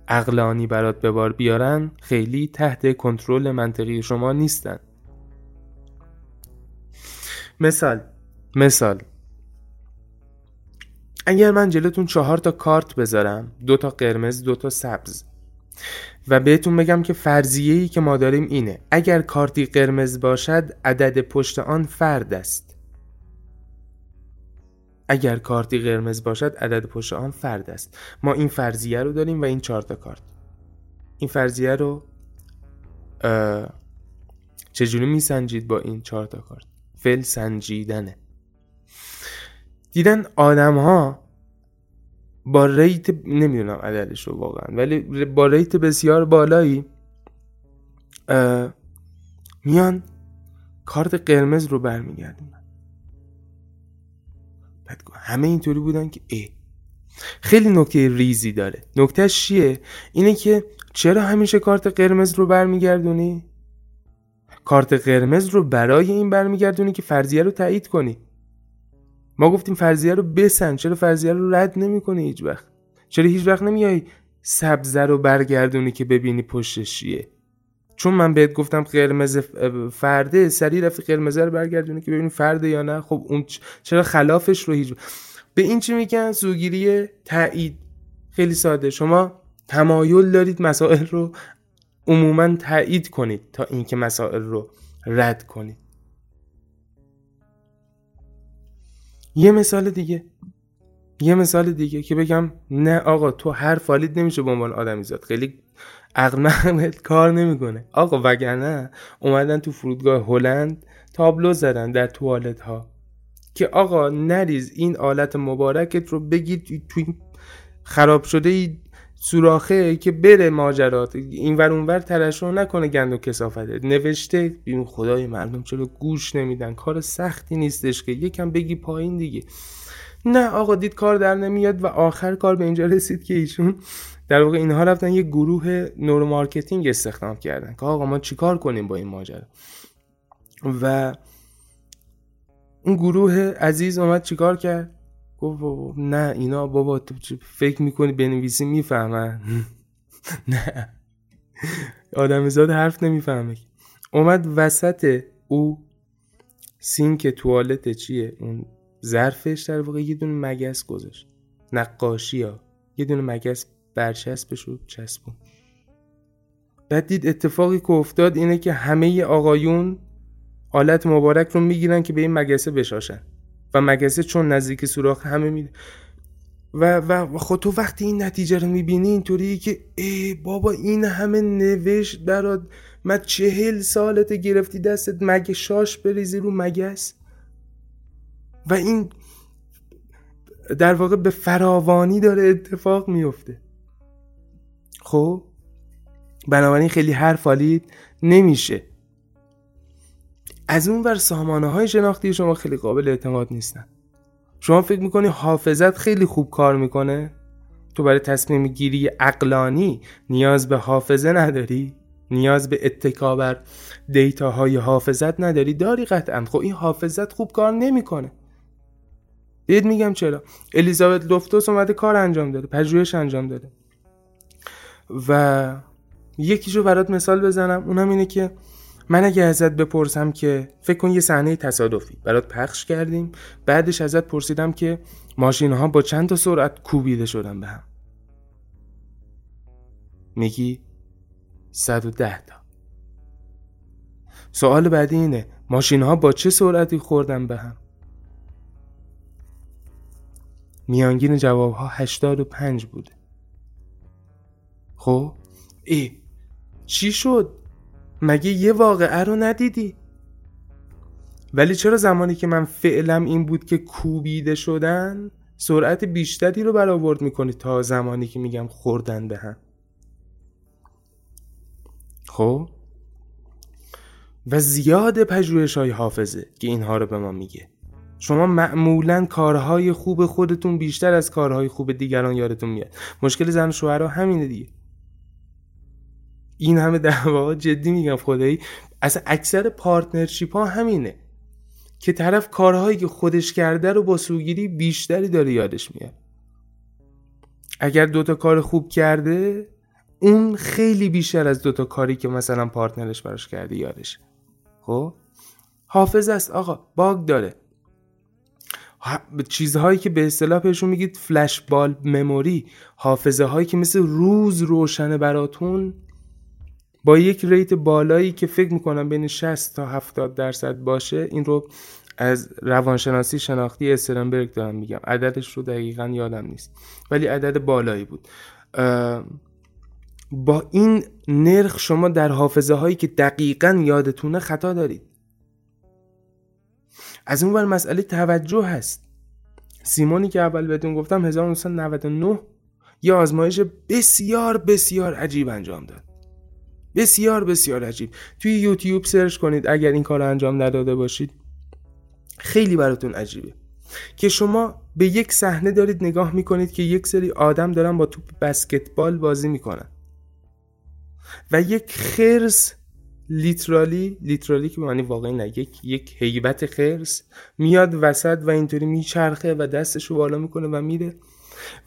اقلانی برات به بار بیارن خیلی تحت کنترل منطقی شما نیستن. مثال مثال اگر من جلوتون چهار تا کارت بذارم دو تا قرمز دو تا سبز. و بهتون بگم که فرضیه ای که ما داریم اینه. اگر کارتی قرمز باشد عدد پشت آن فرد است. اگر کارتی قرمز باشد عدد پشت آن فرد است. ما این فرضیه رو داریم و این چهار تا کارت. این فرضیه رو چجوری میسنجید با این چهار تا کارت؟ فل سنجیدنه. دیدن آدم ها با ریت نمی‌دونم عددش رو واقعا ولی با ریت بسیار بالایی میان کارت قرمز رو برمیگردونن. بعد همه اینطوری بودن که ای خیلی نکته ریزی داره. نکتهش چیه؟ اینه که چرا همیشه کارت قرمز رو برمیگردونی؟ کارت قرمز رو برای این برمیگردونی که فرضیه رو تایید کنی. ما گفتیم فرضیه رو بسن چرا فرضیه رو رد نمی‌کنی هیچ وقت؟ چرا هیچ وقت نمیای سبزه رو برگردونی که ببینی پشتش چیه؟ چون من بهت گفتم قرمز فرده سری رفتی قرمز رو برگردونی که ببینی فرده یا نه. خب اون چرا خلافش رو هیچ به این چی میگن؟ سوگیری تایید. خیلی ساده. شما تمایل دارید مسائل رو عموما تایید کنید تا اینکه مسائل رو رد کنید. یه مثال دیگه. یه مثال دیگه که بگم نه آقا تو هر فالید نمیشه به عنوان آدمی زاد. خیلی عقل کار نمی‌کنه. آقا وگرنه اومدن تو فرودگاه هلند تابلو زدن در توالت ها که آقا نریز این آلت مبارکت رو بگید تو خراب شده سوراخه که بره ماجرات این ور اونور ترشح نکنه گند و کسافته. نوشته بیون خدای مردم چرا گوش نمیدن کار سختی نیستش که یکم بگی پایین دیگه. نه آقا دید کار در نمیاد و آخر کار به اینجا رسید که ایشون در واقع اینها رفتن یه گروه neuromarketing استخدام کردن که آقا ما چیکار کنیم با این ماجرا؟ و اون گروه عزیز اومد چیکار کرد؟ گفت نه اینا بابا فکر می‌کنی بنویسی؟ می‌فهمن. نه. آدم زاد حرف نمی‌فهمه. اومد وسط او سینک توالت چیه؟ اون ظرفش در واقع یه دونه مگس گذاشت. نقاشی ها. یه دونه مگس برچسبش رو چسبون. بعد دید اتفاقی که افتاد اینه که همه آقایون آلت مبارک رو می‌گیرن که به این مگسه بشاشن. و مگسه چون نزدیک سوراخ همه می و و خود تو وقتی این نتیجه رو می‌بینی اینطوری که ای بابا این همه نوشت برات من چهل سالت گرفتی دستت مگه شاش بریزی رو مگس؟ و این در واقع به فراوانی داره اتفاق میفته خب؟ بنابراین خیلی حرف نمیشه. از اون ور سامانه های شناختی شما خیلی قابل اعتماد نیستن. شما فکر می‌کنی حافظت خیلی خوب کار می‌کنه؟ تو برای تصمیم گیری اقلانی نیاز به حافظه نداری؟ نیاز به اتکا بر های حافظت نداری؟ داری قطعا. خب این حافظت خوب کار نمی‌کنه. دید میگم چرا. الیزابت لوفتوس اومده کار انجام داده پژوهش انجام داده. و یکیشو برات مثال بزنم اونم اینه که من اگه ازت بپرسم که فکر کن یه صحنه تصادفی برات پخش کردیم بعدش ازت پرسیدم که ماشین ها با چند تا سرعت کوبیده شدن به هم. میگی 110 تا. سوال بعدی اینه ماشین ها با چه سرعتی خوردن به هم؟ میانگین جواب ها 85 بوده. خب؟ ای چی شد؟ مگه یه واقعه رو ندیدی؟ ولی چرا زمانی که من فعلم این بود که کوبیده شدن سرعت بیشتری رو برآورد می‌کنی تا زمانی که میگم خوردن به هم؟ خب؟ و زیاد پژوهش های حافظه که اینها رو به ما میگه. شما معمولا کارهای خوب خودتون بیشتر از کارهای خوب دیگران یادتون میاد. مشکل زن شوهرها همینه دیگه. این همه دعوا جدی میگم خدایی. اصلا اکثر پارتنرشیپ ها همینه که طرف کارهایی که خودش کرده رو با سوگیری بیشتری داره یادش میاد. اگر دوتا کار خوب کرده اون خیلی بیشتر از دوتا کاری که مثلا پارتنرش براش کرده یادش. خب؟ حافظ است. آقا باگ داره. چیزهایی که به اصطلاح بهشون میگید فلش بال مموری حافظه هایی که مثل روز روشنه براتون با یک ریت بالایی که فکر می‌کنم بین 60 تا 70 درصد باشه این رو از روانشناسی شناختی استرنبرگ دارم میگم. عددش رو دقیقا یادم نیست ولی عدد بالایی بود. با این نرخ شما در حافظه هایی که دقیقا یادتونه خطا دارید. از اون بر مسئله توجه هست. سیمونی که اول بهتون گفتم 1999 یه آزمایش بسیار بسیار عجیب انجام داد. بسیار بسیار عجیب. توی یوتیوب سرچ کنید اگر این کار انجام نداده باشید. خیلی براتون عجیبه. که شما به یک صحنه دارید نگاه می‌کنید که یک سری آدم دارن با توپ بسکتبال بازی می‌کنن. و یک خرس لیترالی لیترالی که به معنی واقعی نه یک یک هیبت خرس میاد وسط و اینطوری میچرخه و دستشو بالا می‌کنه و میره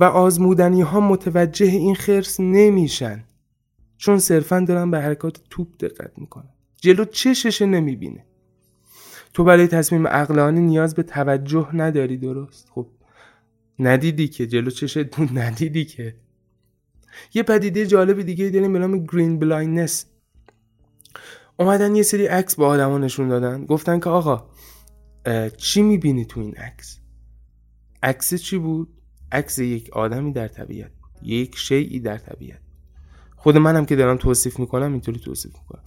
و آزمودنی ها متوجه این خرس نمیشن. چون صرفا دارن به حرکات توپ دقت می‌کنن. جلو چشش نمی‌بینه. تو برای تصمیم عقلانی نیاز به توجه نداری درست؟ خب ندیدی که جلو چشت ندیدی که. یه پدیده جالب دیگه داریم به نام green blindness اومدن یه سری عکس با آدما نشون دادن. گفتن که آقا چی می‌بینی تو این عکس؟ عکس چی بود؟ عکس یک آدمی در طبیعت. یک شیعی در طبیعت. خود منم که دارم توصیف می‌کنم اینطوری توصیف می‌کنم.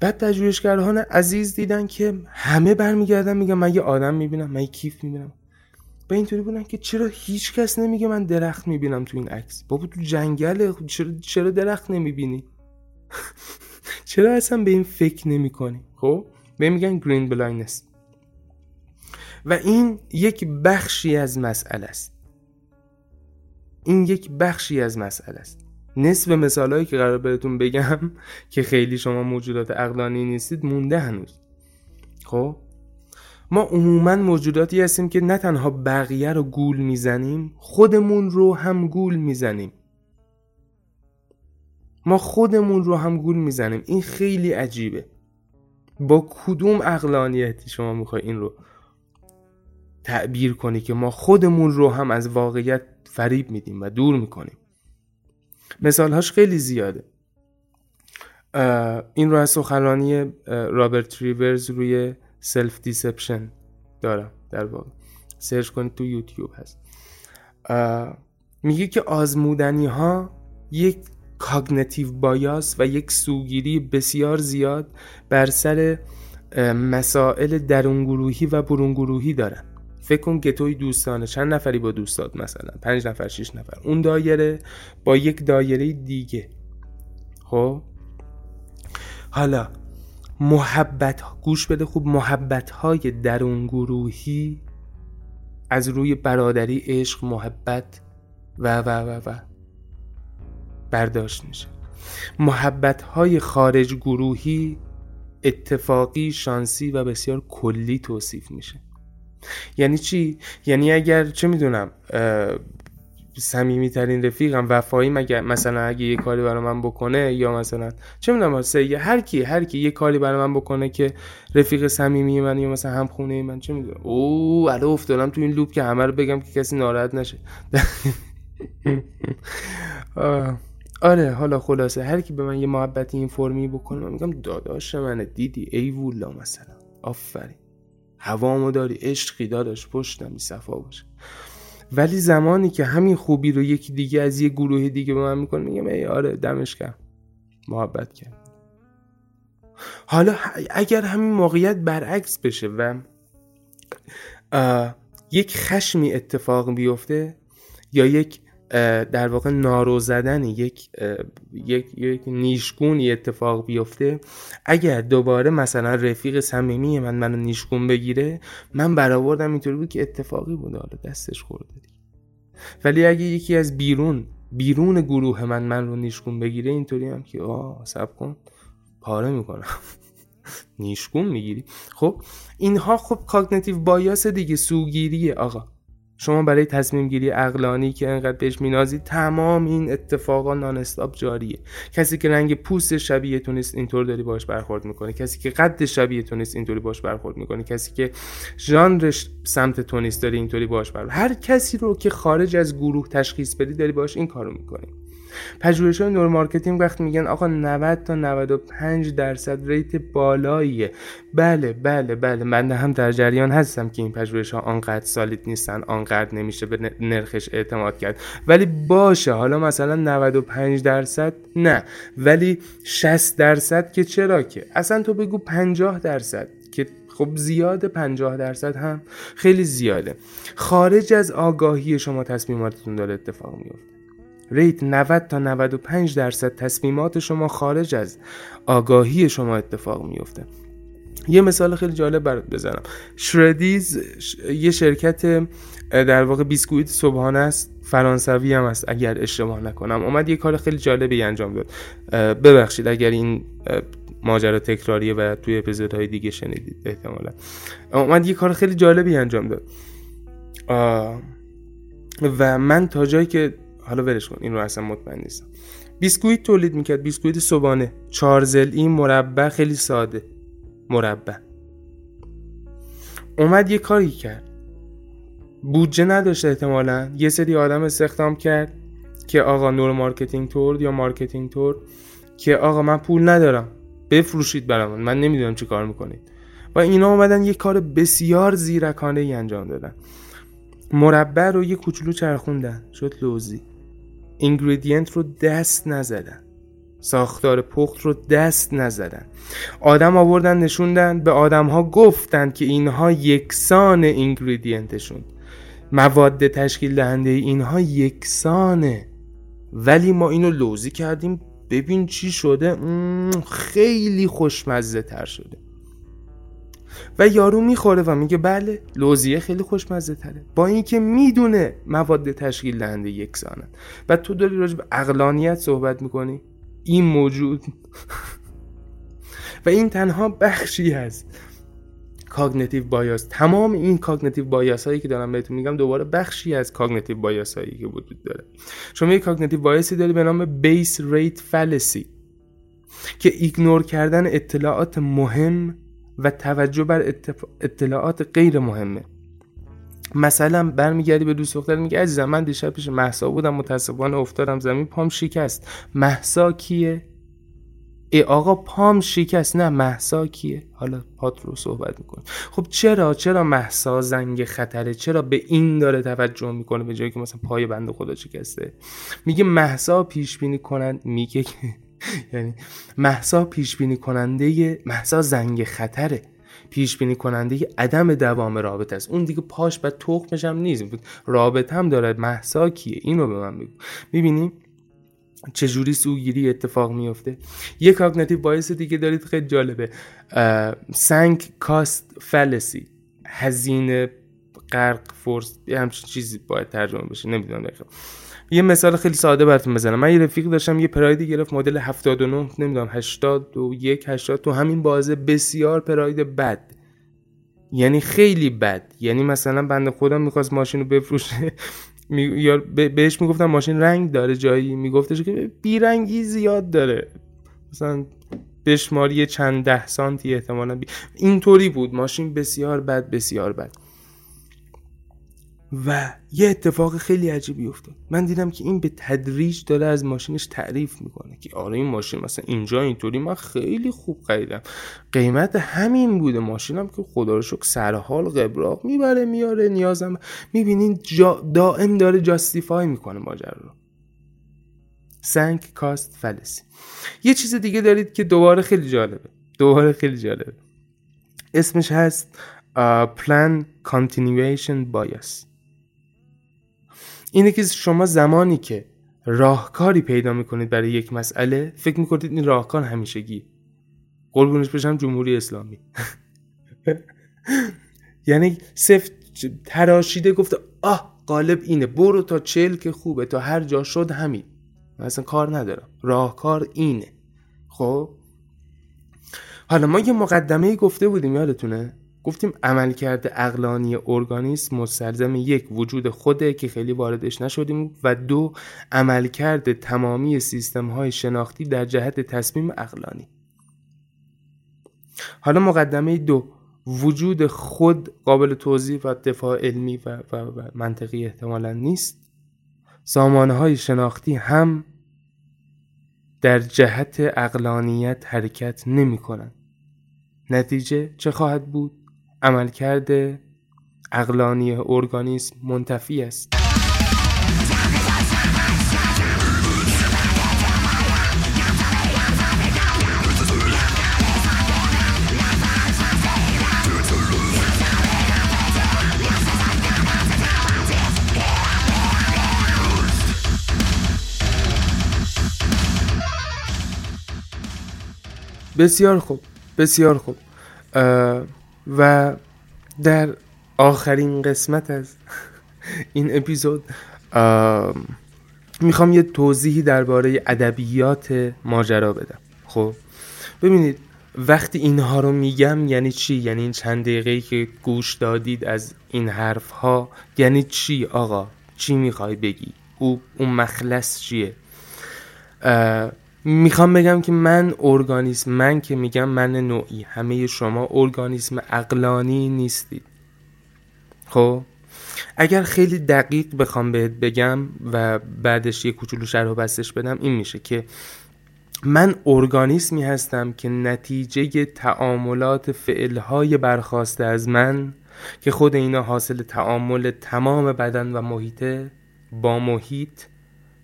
بعد پژوهشگران عزیز دیدن که همه برمیگردن میگن من یه آدم می‌بینم من کیف می‌بینم. به اینطوری بودن که چرا هیچ کس نمیگه من درخت می‌بینم تو این عکس؟ بابا تو جنگله چرا, چرا درخت نمی‌بینی؟ چرا اصلا به این فکر نمی کنی خب؟ به میگن green blindness و این یک بخشی از مسئله است. این یک بخشی از مسئله است. نصف مثالهایی که قرار بهتون بگم که خیلی شما موجودات عقلانی نیستید مونده هنوز. خب؟ ما عموما موجوداتی هستیم که نه تنها بقیه رو گول می‌زنیم خودمون رو هم گول می‌زنیم. ما خودمون رو هم گول می‌زنیم. این خیلی عجیبه. با کدوم عقلانیتی شما می‌خوای این رو تعبیر کنی که ما خودمون رو هم از واقعیت فریب میدیم و دور می‌کنیم؟ مثالهاش خیلی زیاده. این رو از سخنرانی رابرت تریورز روی self deception دارم در واقع. search کنید تو یوتیوب هست. میگه که آزمودنی ها یک کاگنیتیو بایاس و یک سوگیری بسیار زیاد بر سر مسائل درونگروهی و برونگروهی دارن. فکر کن گتوی دوستانه. چند نفری با دوستات مثلا؟ پنج نفر شش نفر. اون دایره با یک دایره دیگه. خب؟ حالا محبت گوش بده خوب محبت های درون گروهی از روی برادری عشق محبت و و و و برداشت میشه. محبت های خارج گروهی اتفاقی شانسی و بسیار کلی توصیف میشه. یعنی چی؟ یعنی اگر چه می‌دونم صمیمی ترین رفیقم وفایی مگه مثلا اگه یه کاری برای من بکنه یا مثلا چه می‌دونم سه هر کی هر کی یه کاری برای من بکنه که رفیق صمیمی من یا مثلا هم خونه من چه می‌دونم. او الان افتادم تو این لوپ که همه رو بگم که کسی ناراحت نشه. آره حالا خلاصه هر کی به من یه محبتی این فرمی بکنه میگم داداش منه دیدی؟ ای وولا مثلا. آفرین. هوامو داری عشقی داداش پشتم صفا باشه ولی زمانی که همین خوبی رو یکی دیگه از یه گروه دیگه به من می‌کنه میگم ای آره دمش کرد محبت کرد. حالا اگر همین موقعیت برعکس بشه و یک خشمی اتفاق بیفته یا یک در واقع نارو زدن یک یک یک نیشگونی اتفاق بیفته. اگر دوباره مثلا رفیق صمیمی من منو نیشگون بگیره من برآوردم اینطوری بود که اتفاقی بود. حالا دستش خورده ولی اگه یکی از بیرون بیرون گروه من من رو نیشگون بگیره اینطوری هم که آه سب کن. پاره می‌کنم. نیشگون می‌گیری. خب اینها خب کاگنیتیو بایاس دیگه سوگیریه. آقا شما برای تصمیم گیری اقلانی که انقدر بهش مینازید تمام این اتفاقا نان جاریه. کسی که رنگ پوست شبیه تو نیست اینطور داری باش برخورد می‌کنه کسی که قد شبیه تو نیست اینطوری باش برخورد می‌کنه کسی که ژانرش سمت تو نیست داری اینطوری باش برخورد. هر کسی رو که خارج از گروه تشخیص بدی داری باش این کارو می‌کنی. پژوهش های neuromarketing وقتی میگن آقا 90 تا 95 درصد rate بالاییه. بله بله بله. من هم در جریان هستم که این پژوهش ها آنقدر solid نیستن آنقدر نمیشه به نرخش اعتماد کرد. ولی باشه حالا مثلا 95 درصد نه. ولی 60 درصد که چرا که؟ اصلا تو بگو 50 درصد که خب زیاد 50 درصد هم خیلی زیاده. خارج از آگاهی شما تصمیماتتون داره اتفاق میفته. ریت 90 تا 95 درصد تصمیمات شما خارج از آگاهی شما اتفاق میفته یه مثال خیلی جالب برات بزنم. شردیز یه شرکت در واقع بیسکویت صبحانه است. فرانسوی هم است اگر اشتباه نکنم. اومد یه کار خیلی جالبی انجام داد. ببخشید اگر این ماجرا تکراریه و توی اپیزودهای دیگه شنیدید احتمالا. اومد یه کار خیلی جالبی انجام داد. و من تا جایی که حالا ولش کن این رو اصلا مطمئن نیستم. بیسکویت تولید می‌کرد. بیسکویت صبحانه. چهارضلعی مربع خیلی ساده. مربع. اومد یه کاری کرد. بودجه نداشت احتمالا. یه سری آدم استخدام کرد که آقا neuromarketer یا marketer که آقا من پول ندارم. بفروشید برامون. من نمی‌دونم چی کار می‌کنید. و اینا اومدن یه کار بسیار زیرکانه ای انجام دادن. مربع رو یه کوچولو چرخوندن. شد لوزی. اینگریدینت رو دست نزدن. ساختار پخت رو دست نزدن. آدم آوردن نشوندن به آدم ها گفتن که اینها یکسان اینگریدینتشون مواد تشکیل دهنده اینها یکسانه. ولی ما اینو لوزی کردیم. ببین چی شده؟ خیلی خوشمزه تر شده. و یارو می‌خوره و میگه بله. لوزیه خیلی خوشمزه تره با اینکه می‌دونه مواد تشکیل دهنده یکسانن. و تو داری راجع به عقلانیت صحبت می‌کنی. این موجود. و این تنها بخشی از cognitive bias تمام این cognitive bias هایی که دارم بهتون میگم دوباره بخشی از cognitive bias هایی که وجود داره. شما یک cognitive bias ی داری به نام base rate fallacy که ignore کردن اطلاعات مهم و توجه بر اطلاعات غیر مهمه. مثلا برمیگردی به دوست دختر میگه عزیزم من دیشب پیش محسا بودم متاسفانه افتادم زمین پام شکست. محسا کیه؟ ای آقا پام شکست. نه محسا کیه؟ حالا پات رو صحبت می‌کنه خب چرا چرا محسا زنگ خطره؟ چرا به این داره توجه می‌کنه به جایی که مثلا پای بنده خدا شکسته؟ میگه محسا پیش بینی کنن میگه یعنی محسا پیش بینی کننده محسا زنگ خطره. پیش بینی کننده عدم دوام رابطه است. اون دیگه پاش و تخمش هم نیست. رابطه هم داره. محسا کیه؟ اینو به من بگو. می‌بینیم چجوری سوگیری اتفاق میفته یه کاگنیتیو باعث دیگه دارید. خیلی جالبه. سنگ کاست فلسی. هزینه غرق یه همچین چیزی باید ترجمه بشه. نمی‌دونم دقیقا. یه مثال خیلی ساده براتون بزنم. من یه رفیق داشتم یه پرایدی گرفت مدل 79 نمی‌دونم 81 80 تو همین بازه بسیار پراید بد. یعنی خیلی بد. یعنی مثلا بنده خودم می‌خواست ماشین رو بفروشه می... یا بهش می‌گفتم ماشین رنگ داره جایی. میگفتش که بیرنگی زیاد داره. مثلا بشماری چند ده سانتی احتمالا بی... اینطوری بود. ماشین بسیار بد بسیار بد. و یه اتفاق خیلی عجیبی افتاد. من دیدم که این به تدریج داره از ماشینش تعریف می‌کنه میگی آره این ماشین مثلا اینجا اینطوری. من خیلی خوب خریدم. قیمت همین بوده. ماشینم که خدا رو شکر سرحال قبراق می‌بره میاره نیازم. می‌بینین جا دائم داره جاستیفای می‌کنه ماجرا رو. سنک کاست فلسی. یه چیز دیگه دارید که دوباره خیلی جالبه. دوباره خیلی جالبه. اسمش هست plan continuation bias. اینه که شما زمانی که راهکاری پیدا می‌کنید برای یک مسئله فکر می‌کنید این راهکار همیشگی قربونش بشم جمهوری اسلامی. یعنی صفت تراشیده گفته آه قالب اینه برو تا چل که خوبه تا هر جا شد همین. من اصلا کار ندارم. راهکار اینه. خب؟ حالا ما یه مقدمه گفته بودیم یادتونه؟ گفتیم عملکرد اقلانی ارگانیسم مستلزم یک وجود خوده که خیلی واردش نشدیم و دو عملکرد تمامی سیستم های شناختی در جهت تصمیم اقلانی حالا مقدمه دو وجود خود قابل توضیح و دفاع علمی و, و, و منطقی احتمالا نیست سامانه های شناختی هم در جهت اقلانیت حرکت نمی کنند. نتیجه چه خواهد بود؟ عملکرد اقلانی ارگانیسم منتفی است. بسیار خوب بسیار خوب. و در آخرین قسمت از این اپیزود می‌خوام یه توضیحی درباره ادبیات ماجرا بدم. خب؟ ببینید وقتی اینها رو میگم یعنی چی؟ یعنی این چند دقیقه که گوش دادید از این حرف ها یعنی چی آقا؟ چی می‌خوای بگی؟ او اون مخلص چیه؟ می‌خوام بگم که من ارگانیسم من که میگم من نوعی. همه شما ارگانیسم اقلانی نیستید. خب؟ اگر خیلی دقیق بخوام بهت بگم و بعدش یه کوچولو شرح بستش بدم این میشه که من ارگانیسمی هستم که نتیجه تعاملات فعلهای برخواسته از من که خود اینا حاصل تعامل تمام بدن و محیطه با محیط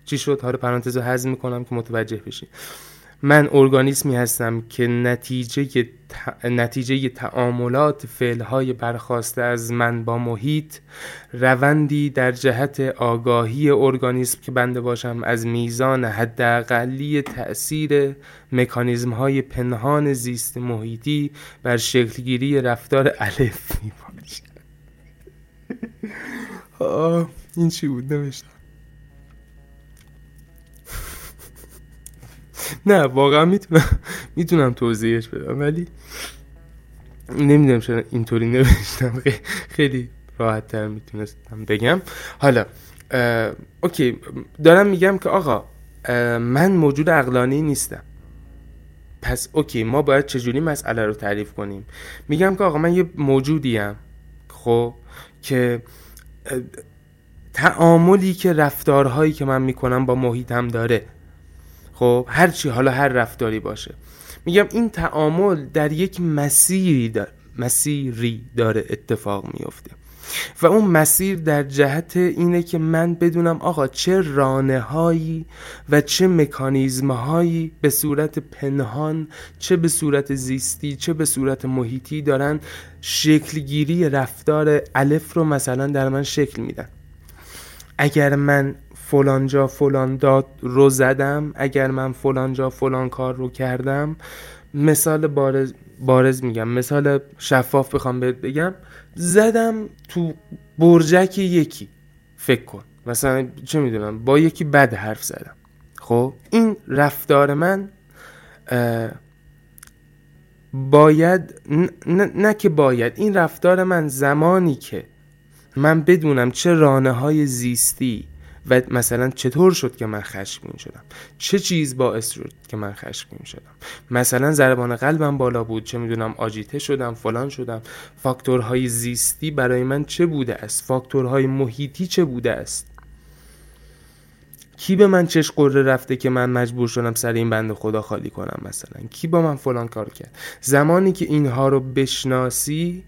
چی شد؟ حالا پرانتز رو حذف می‌کنم که متوجه بشین. من ارگانیسمی هستم که نتیجه نتیجه تعاملات فعلهای برخواسته از من با محیط روندی در جهت آگاهی ارگانیسم که بنده باشم از میزان حداقلی تأثیر مکانیزم های پنهان زیست محیطی بر شکلگیری رفتار الف می این چی بود؟ نوشتم. نه واقعا می‌تونم می‌تونم توضیحش بدم ولی نمی‌دونم چرا اینطوری نوشتم. خیلی راحت تر می‌تونستم بگم. حالا اوکی دارم میگم که آقا من موجود اقلانی نیستم. پس اوکی ما باید چجوری مسئله رو تعریف کنیم؟ میگم که آقا من یه موجودیم خب که تعاملی که رفتارهایی که من می‌کنم با محیطم داره. خب هر چی حالا هر رفتاری باشه. میگم این تعامل در یک مسیری داره مسیری داره اتفاق میفته. و اون مسیر در جهت اینه که من بدونم آقا چه رانه هایی و چه مکانیزم هایی به صورت پنهان چه به صورت زیستی چه به صورت محیطی دارن شکلگیری رفتار الف رو مثلا در من شکل میدن. اگر من فلان جا فلان داد رو زدم. اگر من فلان جا فلان کار رو کردم مثال بارز, بارز میگم. مثال شفاف بخوام بهت بگم. زدم تو برجک یکی. فکر کن. مثلا چه می‌دونم با یکی بد حرف زدم. خب؟ این رفتار من باید نه که باید این رفتار من زمانی که من بدونم چه رانه های زیستی و مثلا چطور شد که من خشمگین شدم؟ چه چیز باعث شد که من خشمگین شدم؟ مثلا ضربان قلبم بالا بود چه می‌دونم آجیته شدم فلان شدم. فاکتورهای زیستی برای من چه بوده است؟ فاکتورهای محیطی چه بوده است؟ کی به من چش قره رفته که من مجبور شدم سر این بند خدا خالی کنم مثلا؟ کی با من فلان کار کرد؟ زمانی که اینها رو بشناسی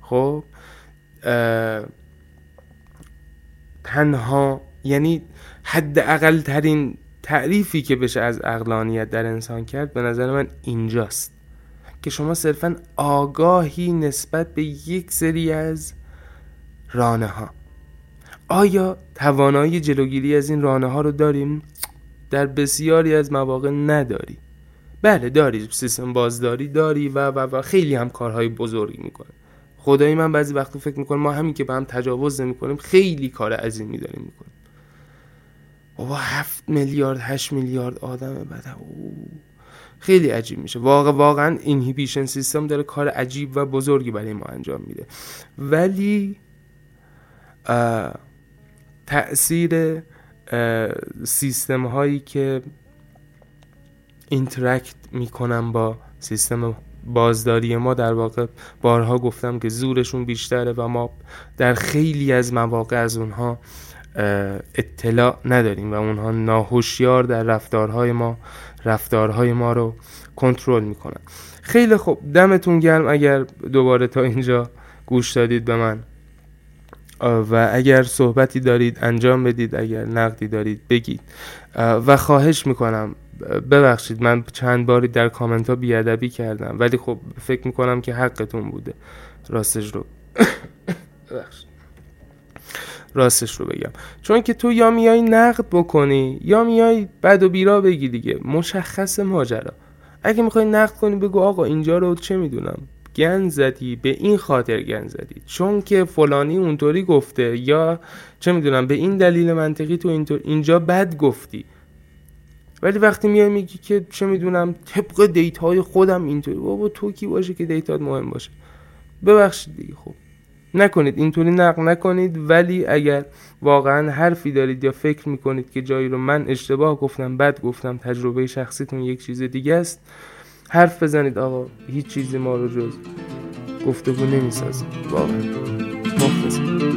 خب تنها یعنی حد اقل ترین تعریفی که بشه از اقلانیت در انسان کرد به نظر من اینجاست. که شما صرفا آگاهی نسبت به یک سری از رانه ها آیا توانایی جلوگیری از این رانه ها رو داریم؟ در بسیاری از مواقع نداری. بله داری. سیستم بازداری داری و و و خیلی هم کارهای بزرگی می‌کنه. خدایی من بعضی وقتا فکر می‌کنم ما همین که به هم تجاوز نمی‌کنیم خیلی کار عظیمی داریم می‌کنیم. بابا هفت میلیارد هشت میلیارد آدم بعد خیلی عجیب میشه. واقع واقعا اینهیبیشن سیستم داره کار عجیب و بزرگی برای ما انجام میده. ولی تاثیر سیستم هایی که اینترکت می‌کنن با سیستم بازداری ما در واقع بارها گفتم که زورشون بیشتره و ما در خیلی از مواقع از اونها اطلاع نداریم و اونها ناهوشیار در رفتارهای ما رفتارهای ما رو کنترل می‌کنن. خیلی خوب. دمتون گرم اگر دوباره تا اینجا گوش دادید به من. و اگر صحبتی دارید انجام بدید. اگر نقدی دارید بگید. و خواهش می‌کنم ببخشید من چند باری در کامنت ها بیادبی کردم. ولی خب فکر می‌کنم که حقتون بوده. راستش رو. راستش رو بگم. چون که تو یا میای نقد بکنی یا میای بد و بیرا بگی دیگه. مشخص ماجرا. اگه می‌خوای نقد کنی بگو آقا اینجا رو چه می‌دونم؟ گند زدی به این خاطر گند زدی. چون که فلانی اونطوری گفته یا چه می‌دونم به این دلیل منطقی تو اینطور اینجا بد گفتی. ولی وقتی میای میگی که چه می‌دونم طبق data ی خودم اینطوری. بابا تو کی باشه که data ت مهم باشه؟ ببخشید دیگه خب. نکنید اینطوری نقد نکنید ولی اگر واقعا حرفی دارید یا فکر می‌کنید که جایی رو من اشتباه گفتم بد گفتم تجربه شخصیتون یک چیز دیگه است حرف بزنید آقا هیچ چیزی ما رو جز گفتگو نمی‌سازه. واقعا. مخلصم.